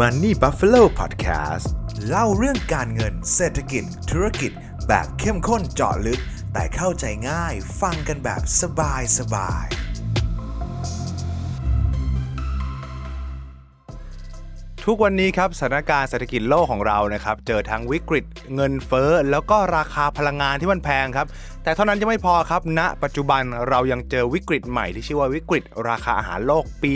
Money Buffalo Podcast เล่าเรื่องการเงินเศรษฐกิจ ธุรกิจ แบบเข้มข้นเจาะลึก แต่เข้าใจง่ายฟังกันแบบสบายสบาย ทุกวันนี้ครับสถานการณ์เศรษฐกิจโลกของเรานะครับ เจอทั้งวิกฤตเงินเฟ้อแล้วก็ราคาพลังงานที่มันแพงครับ แต่เท่านั้นยังไม่พอครับณปัจจุบันเรายังเจอวิกฤตใหม่ที่ชื่อว่าวิกฤตราคาอาหารโลกปี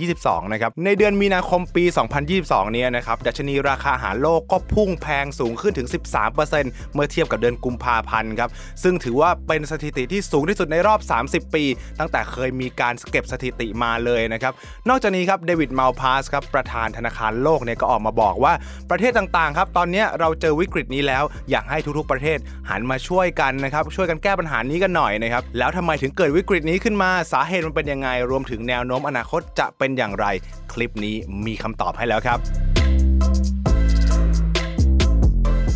2022 นะครับ ในเดือนมีนาคมปี 2022 เนี้นะครับดัชนีราคาอาหารโลกก็พุ่งแพงสูงขึ้นถึง 13%เมื่อเทียบกับเดือนกุมภาพันธ์ครับ ซึ่งถือว่าเป็นสถิติที่สูงที่สุดในรอบ 30 ปี ตั้งแต่เคยมีการเก็บสถิติมาเลยนะครับ นอกจากนี้ครับเดวิดมาลพาสครับประธานธนาคารโลกเนี่ยก็ออกมาบอกว่าประเทศต่างๆครับตอนนี้เราเจอวิกฤตนี้แล้วอยากให้ทุกๆประเทศหันมาช่วยกันนะครับช่วยกันแก้ปัญหานี้กันหน่อยนะครับ แล้วทำไมถึงเกิดวิกฤตนี้ขึ้นมา สาเหตุมันเป็นยังไง รวมถึงแนวโน้มอนาคตจะเป็นอย่างไร คลิปนี้มีคำตอบให้แล้วครับ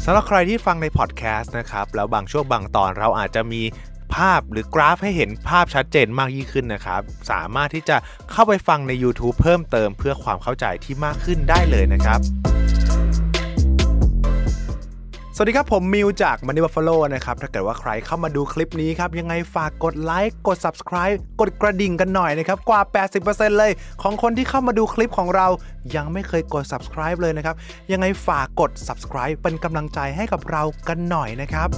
สำหรับใครที่ฟังในพอดแคสต์นะครับ แล้วบางช่วงบางตอนเราอาจจะมีภาพหรือกราฟให้เห็นภาพชัดเจนมากยิ่งขึ้นนะครับ สามารถที่จะเข้าไปฟังใน YouTube เพิ่มเติมเพื่อความเข้าใจที่มากขึ้นได้เลยนะครับ สวัสดีครับ ผมมิวจาก Money Buffalo นะครับ ถ้าเกิดว่าใครเข้ามาดูคลิปนี้ครับ ยังไงฝากกดไลค์กด Subscribe กดกระดิ่งกันหน่อยนะครับ กว่า 80%เลย ของคนที่เข้ามาดูคลิปของเรา ยังไม่เคยกด Subscribe เลยนะครับ ยังไงฝากกด Subscribe เป็นกำลังใจให้กับเรากันหน่อยนะครับ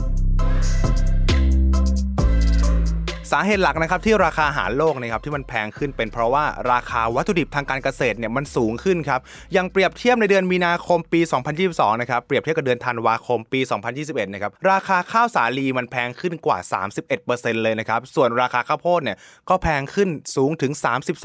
สาเหตุหลักนะครับที่ราคาอาหารโลกนะครับที่มันแพงขึ้นเป็นเพราะว่าราคาวัตถุดิบทางการเกษตรเนี่ยมันสูงขึ้นครับยังเปรียบเทียบในเดือนมีนาคมปี 2022 นะครับเปรียบเทียบกับเดือนธันวาคมปี 2021 นะครับราคาข้าวสาลีมันแพงขึ้นกว่า 31%เลยนะครับส่วนราคาข้าวโพดเนี่ยก็แพงขึ้นสูงถึง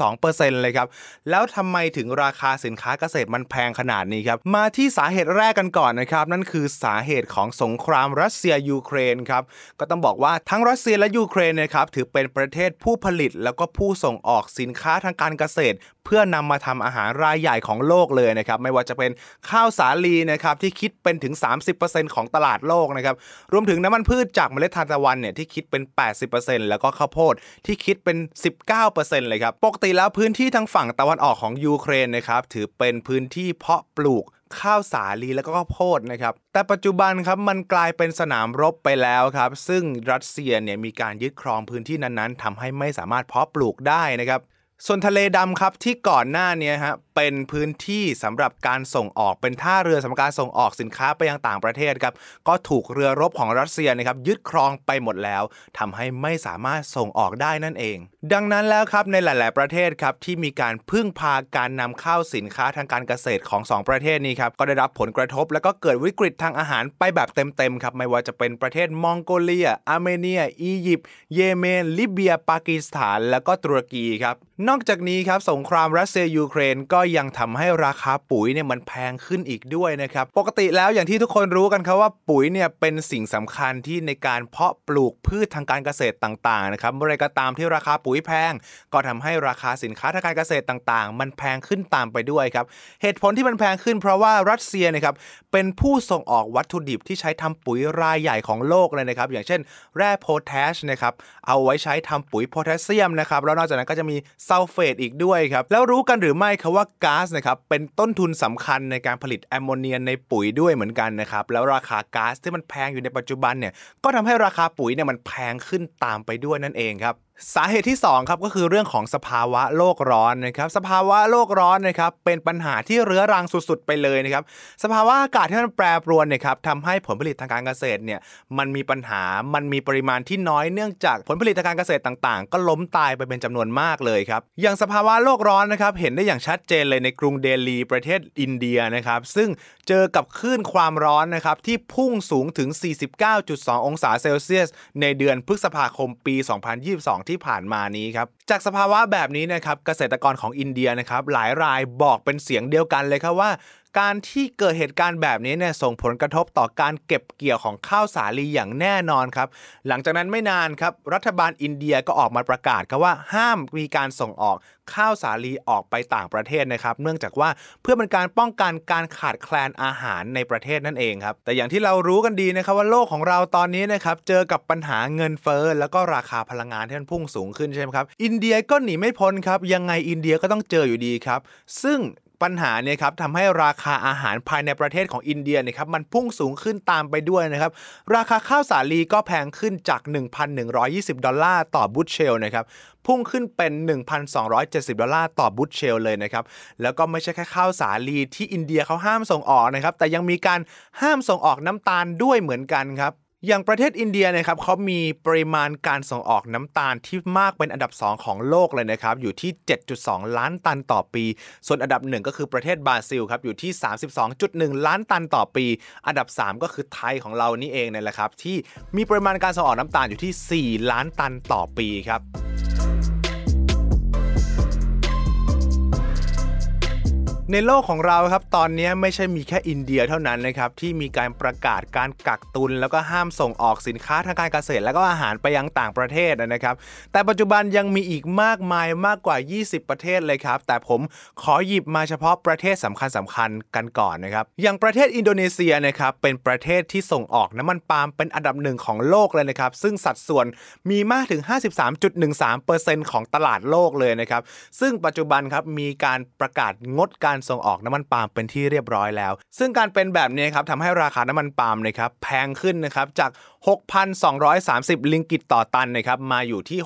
32%เลยครับแล้วทำไมถึงราคาสินค้าเกษตรมันแพงขนาดนี้ครับมาที่สาเหตุแรกกันก่อนนะครับนั่นคือสาเหตุของสงครามรัสเซียยูเครนครับก็ต้องบอกว่าทั้งรัสเซียและยูเครนนะครับถือเป็นประเทศผู้ผลิตแล้วก็ผู้ส่งออกสินค้าทางการเกษตร เพื่อนำมาทำอาหารรายใหญ่ของโลกเลยนะครับไม่ว่าจะเป็นข้าวสาลีนะครับที่คิดเป็นถึง 30%ของตลาดโลกนะครับรวมถึงน้ำมันพืชจากเมล็ดทานตะวันเนี่ยที่คิดเป็น 80%แล้วก็ข้าวโพดที่คิดเป็น 19%เลยครับปกติแล้วพื้นที่ทางฝั่งตะวันออกของยูเครนนะครับถือเป็นพื้นที่เพาะปลูก ข้าวสาลีและก็ข้าวโพดนะครับแต่ปัจจุบันครับมันกลายเป็นสนามรบไปแล้วครับ ซึ่งรัสเซียเนี่ยมีการยึดครองพื้นที่นั้นๆทำให้ไม่สามารถเพาะปลูกได้นะครับส่วนทะเลดำครับที่ก่อนหน้านี้ฮะเป็นพื้นที่สำหรับการส่งออกเป็นท่าเรือสำหรับการส่งออกสินค้าไปยังต่างประเทศครับก็ถูกเรือรบของรัสเซียนะครับยึดครองไปหมดแล้วทำให้ไม่สามารถส่งออกได้นั่นเอง ดังนั้นแล้วครับในหลาย ๆ ประเทศครับที่มีการพึ่งพาการนำเข้าสินค้าทางการเกษตรของ 2 ประเทศนี้ครับก็ได้รับผลกระทบ แล้วก็เกิดวิกฤตทางอาหารไปแบบเต็ม ๆ ครับไม่ว่าจะเป็นประเทศมองโกเลีย อาร์เมเนีย อียิปต์เยเมน ลิเบีย ปากีสถาน แล้วก็ตุรกีครับนอกจากนี้ครับสงครามรัสเซียยูเครนก็ยังทำให้ราคาปุ๋ยเนี่ยมันแพงขึ้นอีกด้วยนะครับ ปกติแล้วอย่างที่ทุกคนรู้กันครับว่าปุ๋ยเนี่ยเป็นสิ่งสำคัญที่ในการเพาะปลูกพืชทางการเกษตรต่างๆนะครับเมื่อไรก็ตามที่ราคาปุ๋ยแพง ก็ทำให้ราคาสินค้าทางการเกษตรต่างๆ มันแพงขึ้นตามไปด้วยครับเหตุผลที่มันแพงขึ้น เพราะว่ารัสเซียนะครับเป็นผู้ส่งออกวัตถุดิบที่ใช้ทำปุ๋ยรายใหญ่ของโลกเลยนะครับ อย่างเช่น แร่โพแทสนะครับเอาไว้ใช้ทำปุ๋ยโพแทสเซียมนะครับแล้วนอกจากนั้นก็จะมีซัลเฟตอีกด้วยครับแล้วรู้กันหรือไม่ครับว่า ก๊าซนะครับเป็นต้นทุนสำคัญในการผลิตแอมโมเนียในปุ๋ยด้วยเหมือนกันนะครับแล้วราคาก๊าซที่มันแพงอยู่ในปัจจุบันเนี่ยก็ทำให้ราคาปุ๋ยเนี่ยมันแพงขึ้นตามไปด้วยนั่นเองครับสาเหตุที่ 2 ครับก็คือเรื่องของสภาวะโลกร้อนนะครับ สภาวะโลกร้อนนะครับเป็นปัญหาที่เรื้อรังสุดๆไปเลยนะครับ สภาวะอากาศที่มันแปรปรวนนะครับทำให้ผลผลิตทางการเกษตรเนี่ยมันมีปัญหา มันมีปริมาณที่น้อยเนื่องจากผลผลิตทางการเกษตรต่างๆ ก็ล้มตายไปเป็นจำนวนมากเลยครับ อย่างสภาวะโลกร้อนนะครับเห็นได้อย่างชัดเจนเลยในกรุงเดลีประเทศอินเดียนะครับ ซึ่งเจอกับคลื่นความร้อนนะครับที่พุ่งสูงถึง 49.2 องศาเซลเซียส ในเดือนพฤษภาคมปี 2022ที่ผ่านมานี้ครับ จากสภาวะแบบนี้นะครับเกษตรกรของอินเดียนะครับหลายรายบอกเป็นเสียงเดียวกันเลยครับว่า การที่เกิดเหตุการณ์แบบนี้เนี่ยส่งผลกระทบต่อการเก็บเกี่ยวของข้าวสาลีอย่างแน่นอนครับ หลังจากนั้นไม่นานครับรัฐบาลอินเดียก็ออกมาประกาศครับว่าห้ามมีการส่งออกข้าวสาลีออกไปต่างประเทศนะครับ เนื่องจากว่าเพื่อเป็นการป้องกันการขาดแคลนอาหารในประเทศนั่นเองครับ แต่อย่างที่เรารู้กันดีนะครับว่าโลกของเราตอนนี้นะครับเจอกับปัญหาเงินเฟ้อแล้วก็ราคาพลังงานที่มันพุ่งสูงขึ้นใช่ไหมครับอินเดียก็หนีไม่พ้นครับ ยังไงอินเดียก็ต้องเจออยู่ดีครับ ซึ่งปัญหาเนี่ยครับทำให้ราคาอาหารภายในประเทศของอินเดียนะครับมันพุ่งสูงขึ้นตามไปด้วยนะครับ ราคาข้าวสาลีก็แพงขึ้นจาก 1,120 ดอลลาร์ต่อบุชเชลนะครับพุ่งขึ้นเป็น 1,270 ดอลลาร์ต่อบุชเชลเลยนะครับ แล้วก็ไม่ใช่แค่ข้าวสาลีที่อินเดียเขาห้ามส่งออกนะครับ แต่ยังมีการห้ามส่งออกน้ำตาลด้วยเหมือนกันครับ อย่างประเทศอินเดียนะครับเขามีปริมาณการส่งออกน้ำตาลที่มากเป็นอันดับ 2 ของโลกเลยนะครับอยู่ที่ 7.2 ล้านตันต่อปี ส่วนอันดับหนึ่งก็คือประเทศบราซิลครับอยู่ที่ 32.1 ล้านตันต่อปี อันดับ 3 ก็คือไทยของเรานี่เองนี่แหละครับที่มีปริมาณการส่งออกน้ำตาลอยู่ที่ 4 ล้านตันต่อปีครับ ในโลกของเราครับตอนนี้ไม่ใช่มีแค่อินเดียเท่านั้นนะครับที่มีการประกาศการกักตุน แล้วก็ห้ามส่งออกสินค้าทางการเกษตร แล้วก็อาหารไปยังต่างประเทศนะครับ แต่ปัจจุบันยังมีอีกมากมายมากกว่า 20 ประเทศเลยครับ แต่ผมขอหยิบมาเฉพาะประเทศสำคัญสำคัญกันก่อนนะครับ อย่างประเทศอินโดนีเซียนะครับเป็นประเทศที่ส่งออกน้ำมันปาล์มเป็นอันดับหนึ่งของโลกเลยนะครับซึ่งสัดส่วนมีมากถึง 53.13%ของตลาดโลกเลยนะครับซึ่งปัจจุบันครับมีการประกาศงดการส่งออกน้ำมันปาล์มเป็นที่เรียบร้อยแล้ว ซึ่งการเป็นแบบนี้ครับทำให้ราคาน้ำมันปาล์มนะครับแพงขึ้นนะครับจาก 6,230 ลิงกิตต่อตันนะครับมาอยู่ที่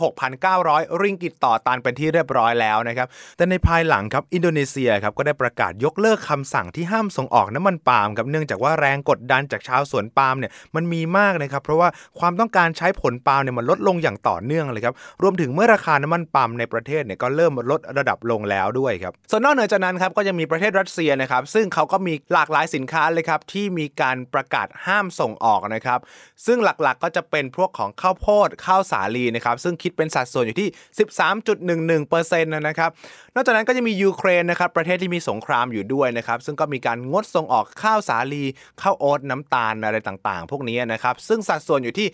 6,900 ริงกิตต่อตันเป็นที่เรียบร้อยแล้วนะครับแต่ในภายหลังครับอินโดนีเซียครับก็ได้ประกาศยกเลิกคำสั่งที่ห้ามส่งออกน้ำมันปาล์มครับเนื่องจากว่าแรงกดดันจากชาวสวนปาล์มเนี่ยมันมีมากนะครับเพราะว่าความต้องการใช้ผลปาล์มเนี่ยมันลดลงอย่างต่อเนื่องเลยครับรวมถึงเมื่อราคาน้ำมันปาล์มในประเทศเนี่ยก็เริ่มลดระดับลงแล้วด้วยครับส่วนนอกเหนือจากนั้นครับก็ยังมีประเทศรัสเซียนะครับซึ่งเขาก็มีหลากหลายสินค้าเลยครับที่มีการประกาศห้ามส่งออกนะครับซึ่งหลักๆ ก็จะเป็นพวกของข้าวโพดข้าวสาลีนะครับซึ่งคิดเป็นสัดส่วนอยู่ที่ 13.11%นะครับนอกจากนั้นก็จะมียูเครนนะครับประเทศที่มีสงครามอยู่ด้วยนะครับซึ่งก็มีการงดส่งออกข้าวสาลีข้าวโอ๊ตน้ำตาลอะไรต่างๆ พวกนี้นะครับซึ่งสัดส่วนอยู่ที่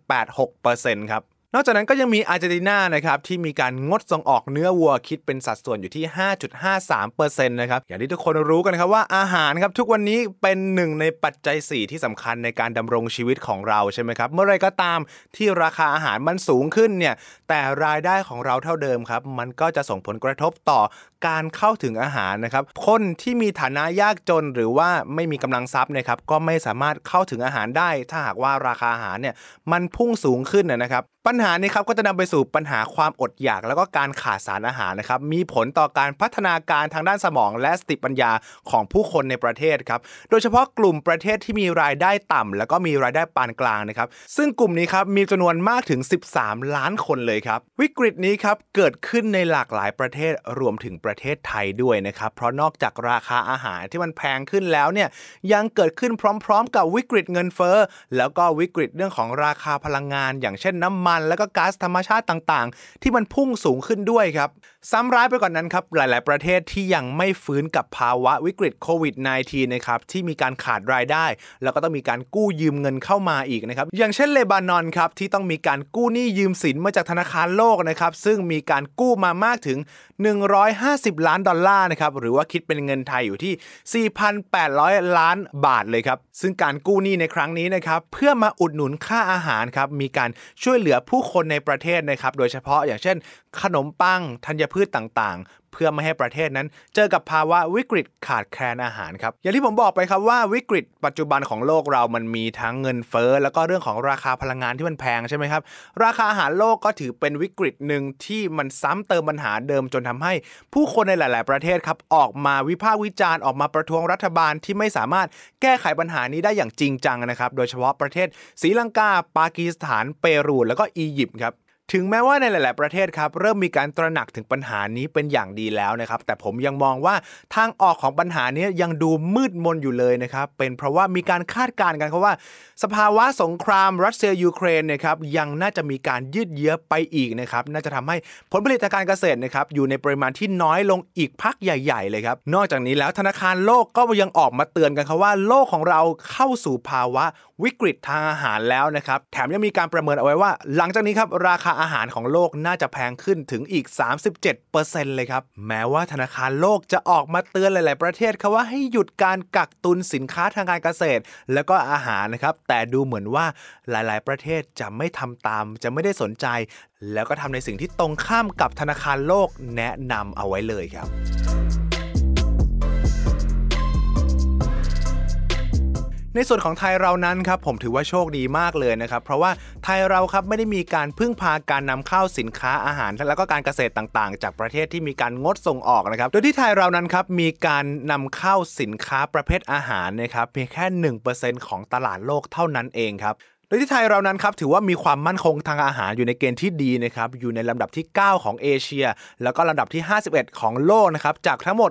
5.86%ครับ นอกจากนั้นก็ยังมีอาร์เจนตินานะครับที่มีการงดส่งออกเนื้อวัวคิดเป็นสัดส่วนอยู่ที่ 5.53%นะครับอย่างที่ทุกคนรู้กันครับว่าอาหารครับทุกวันนี้เป็นหนึ่งในปัจจัย 4 ที่สำคัญในการดำรงชีวิตของเราใช่ไหมครับเมื่อไรก็ตามที่ราคาอาหารมันสูงขึ้นเนี่ยแต่รายได้ของเราเท่าเดิมครับมันก็จะส่งผลกระทบต่อการเข้าถึงอาหารนะครับคนที่มีฐานะยากจนหรือว่าไม่มีกำลังทรัพย์นะครับก็ไม่สามารถเข้าถึงอาหารได้ ถ้าหากว่าราคาอาหารเนี่ยมันพุ่งสูงขึ้นนะครับปัญหานี้ครับก็จะนำไปสู่ปัญหาความอดอยากแล้วก็การขาดสารอาหารนะครับมีผลต่อการพัฒนาการทางด้านสมองและสติปัญญาของผู้คนในประเทศครับโดยเฉพาะกลุ่มประเทศที่มีรายได้ต่ำแล้วก็มีรายได้ปานกลางนะครับซึ่งกลุ่มนี้ครับมีจำนวนมากถึง 13 ล้านคนเลยครับวิกฤตนี้ครับเกิดขึ้นในหลากหลายประเทศรวมถึงประเทศไทยด้วยนะครับเพราะนอกจากราคาอาหารที่มันแพงขึ้นแล้วเนี่ยยังเกิดขึ้นพร้อม ๆ กับวิกฤตเงินเฟ้อแล้วก็วิกฤตเรื่องของราคาพลังงาน อย่างเช่นน้ำมันแล้วก็ก๊าซธรรมชาติต่างๆ ที่มันพุ่งสูงขึ้นด้วยครับซ้ำร้ายไปกว่านนั้นครับ หลาย ๆ ประเทศที่ยังไม่ฟื้นกับภาวะวิกฤตโควิด -19 นะครับที่มีการขาดรายได้ แล้วก็ต้องมีการกู้ยืมเงินเข้ามาอีกนะครับ อย่างเช่นเลบานอนครับที่ต้องมีการกู้หนี้ยืมสินมาจากธนาคารโลกนะครับซึ่งมีการกู้มามากถึง 150 ล้านดอลลาร์นะครับหรือว่าคิดเป็นเงินไทยอยู่ที่ 4,800 ล้านบาทเลยครับซึ่งการกู้หนี้ในครั้งนี้นะครับเพื่อมาอุดหนุนค่าอาหารครับมีการช่วยเหลือผู้คนในประเทศนะครับโดยเฉพาะอย่างเช่น ขนมปังธัญพืชต่างๆ เพื่อไม่ให้ประเทศนั้น เจอกับภาวะวิกฤตขาดแคลนอาหารครับ อย่างที่ผมบอกไปครับว่าวิกฤตปัจจุบันของโลกเรามันมีทั้งเงินเฟ้อแล้วก็เรื่องของราคาพลังงานที่มันแพงใช่ไหมครับ ราคาอาหารโลกก็ถือเป็นวิกฤตหนึ่งที่มันซ้ำเติมปัญหาเดิมจนทำให้ ผู้คนในหลาย ๆ ประเทศครับออกมาวิพากษ์วิจารณ์ออกมาประท้วงรัฐบาลที่ไม่สามารถแก้ไขปัญหานี้ได้อย่างจริงจังนะครับ โดยเฉพาะประเทศศรีลังกา ปากีสถาน เปรู แล้วก็อียิปต์ครับ ถึงแม้ว่าในหลาย ๆ ประเทศครับเริ่มมีการตระหนักถึงปัญหานี้เป็นอย่างดีแล้วนะครับแต่ผมยังมองว่าทางออกของปัญหานี้ยังดูมืดมนอยู่เลยนะครับเป็นเพราะว่ามีการคาดการณ์กันครับว่า สภาวะสงครามรัสเซียยูเครนนะครับยังน่าจะมีการยืดเยื้อไปอีกนะครับน่าจะทำให้ผลผลิตทางการเกษตรนะครับอยู่ในปริมาณที่น้อยลงอีกพักใหญ่ ๆ เลยครับนอกจากนี้แล้วธนาคารโลกก็ยังออกมาเตือนกันครับว่าโลกของเราเข้าสู่ภาวะ วิกฤตทางอาหารแล้วนะครับ แถมยังมีการประเมินเอาไว้ว่า หลังจากนี้ครับราคาอาหารของโลกน่าจะแพงขึ้นถึงอีก 37%เลยครับ แม้ว่าธนาคารโลกจะออกมาเตือนหลาย ๆ ประเทศครับว่าให้หยุดการกักตุนสินค้าทางการเกษตร แล้วก็อาหารนะครับ แต่ดูเหมือนว่าหลาย ๆ ประเทศจะไม่ทำตาม จะไม่ได้สนใจ แล้วก็ทำในสิ่งที่ตรงข้ามกับธนาคารโลกแนะนำเอาไว้เลยครับ ในส่วนของไทยเรานั้นครับผมถือว่าโชคดีมากเลยนะครับ เพราะว่าไทยเราครับไม่ได้มีการพึ่งพาการนำเข้าสินค้าอาหาร แล้วก็การเกษตรต่างๆ จากประเทศที่มีการงดส่งออกนะครับ โดยที่ไทยเรานั้นครับมีการนำเข้าสินค้าประเภทอาหารนะครับเพียงแค่ 1%ของตลาดโลกเท่านั้นเองครับ โดยที่ไทยเรานั้นครับถือว่ามีความมั่นคงทางอาหารอยู่ในเกณฑ์ที่ดีนะครับอยู่ในลำดับที่ 9 ของเอเชีย แล้วก็ลำดับที่ 51 ของโลกนะครับจากทั้งหมด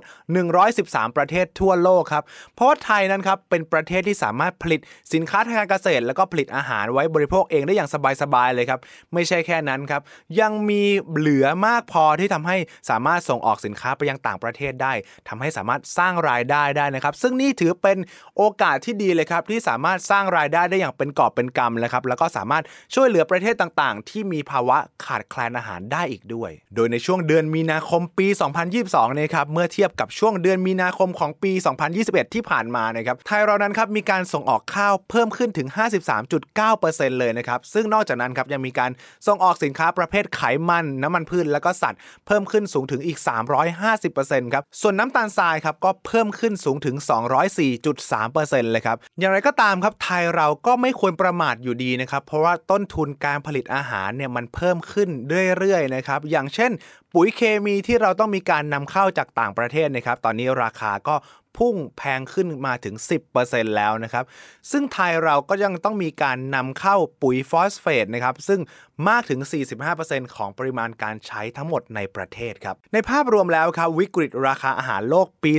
113 ประเทศทั่วโลกครับเพราะว่าไทยนั้นครับเป็นประเทศที่สามารถผลิตสินค้าทางการเกษตร แล้วก็ผลิตอาหารไว้บริโภคเองได้อย่างสบายๆเลยครับไม่ใช่แค่นั้นครับยังมีเหลือมากพอที่ทำให้สามารถส่งออกสินค้าไปยังต่างประเทศได้ทำให้สามารถสร้างรายได้ได้นะครับซึ่งนี่ถือเป็นโอกาสที่ดีเลยครับที่สามารถสร้างรายได้ได้อย่างเป็นกอบเป็นกำนะครับแล้วก็สามารถช่วยเหลือประเทศต่างๆ ที่มีภาวะขาดแคลนอาหารได้อีกด้วย โดยในช่วงเดือนมีนาคมปี 2022นะครับเมื่อเทียบกับช่วงเดือนมีนาคมของปี 2021 ที่ผ่านมานะครับไทยเรานั้นครับมีการส่งออกข้าวเพิ่มขึ้นถึง 53.9%เลยนะครับซึ่งนอกจากนั้นครับยังมีการส่งออกสินค้าประเภทไขมัน น้ำมันพืชและก็สัตว์ เพิ่มขึ้นสูงถึงอีก 350%ครับส่วนน้ำตาลทรายครับก็เพิ่มขึ้นสูงถึง 204.3%เลยครับอย่างไรก็ตามครับไทยเราก็ไม่ควรประมาทอยู่ดีนะครับ เพราะว่าต้นทุนการผลิตอาหารเนี่ยมันเพิ่มขึ้นเรื่อยๆนะครับ อย่างเช่น ปุ๋ยเคมีที่เราต้องมีการนำเข้าจากต่างประเทศนะครับ ตอนนี้ราคาก็พุ่งแพงขึ้นมาถึง 10%แล้วนะครับ ซึ่งไทยเราก็ยังต้องมีการนำเข้าปุ๋ยฟอสเฟตนะครับ ซึ่ง มากถึง 45%ของปริมาณการใช้ทั้งหมดในประเทศครับ ในภาพรวมแล้วครับวิกฤตราคาอาหารโลกปี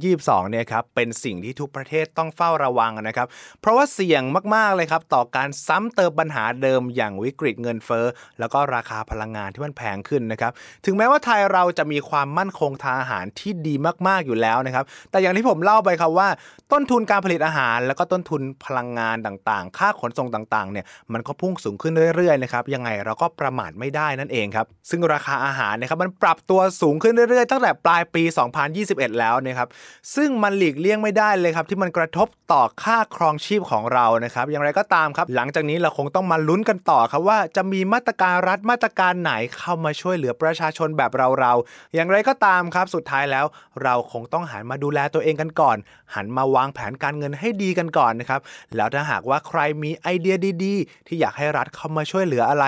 2022 เนี่ยครับเป็นสิ่งที่ทุกประเทศต้องเฝ้าระวังนะครับ เพราะว่าเสี่ยงมากๆเลยครับต่อการซ้ำเติมปัญหาเดิมอย่างวิกฤตเงินเฟ้อแล้วก็ราคาพลังงานที่มันแพงขึ้นนะครับ ถึงแม้ว่าไทยเราจะมีความมั่นคงทางอาหารที่ดีมากๆอยู่แล้วนะครับ แต่อย่างที่ผมเล่าไปครับว่า ต้นทุนการผลิตอาหาร แล้วก็ต้นทุนพลังงานต่างๆ ค่าขนส่งต่างๆ เนี่ยมันก็พุ่งสูงขึ้นเรื่อยๆนะครับยังไงเราก็ประมาทไม่ได้นั่นเองครับ ซึ่งราคาอาหารนะครับมันปรับตัวสูงขึ้นเรื่อยๆ ตั้งแต่ปลายปี 2021 แล้วนะครับ ซึ่งมันหลีกเลี่ยงไม่ได้เลยครับ ที่มันกระทบต่อค่าครองชีพของเรานะครับ อย่างไรก็ตามครับ หลังจากนี้เราคงต้องมาลุ้นกันต่อครับว่าจะมีมาตรการรัฐมาตรการไหนเข้ามาช่วยเหลือประชาชนแบบเราๆอย่างไรก็ตามครับสุดท้ายแล้ว เราคงต้องหันมาดูแลตัวเองกันก่อน หันมาวางแผนการเงินให้ดีกันก่อนนะครับแล้วถ้าหากว่าใครมีไอเดียดี ๆ ที่อยากให้รัฐเข้ามาช่วยเหลืออะไร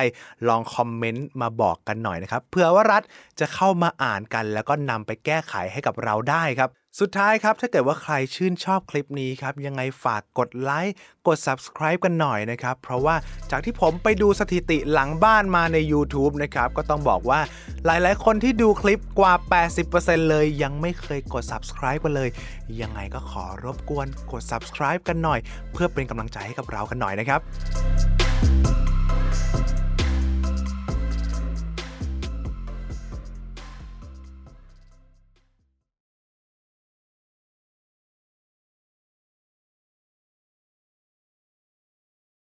ลองคอมเมนต์มาบอกกันหน่อยนะครับเพื่อว่ารัฐจะเข้ามาอ่านกัน แล้วก็นำไปแก้ไขให้กับเราได้ครับสุดท้ายครับ ถ้าเกิดว่าใครชื่นชอบคลิปนี้ครับ ยังไงฝากกดไลค์กด subscribe กันหน่อยนะครับ เพราะว่าจากที่ผมไปดูสถิติหลังบ้านมาใน YouTube นะครับ ก็ต้องบอกว่าหลายๆ คนที่ดูคลิปกว่า 80%เลย ยังไม่เคยกด subscribe กันเลย ยังไงก็ขอรบกวนกด subscribe กันหน่อย เพื่อเป็นกำลังใจให้กับเรากันหน่อยนะครับ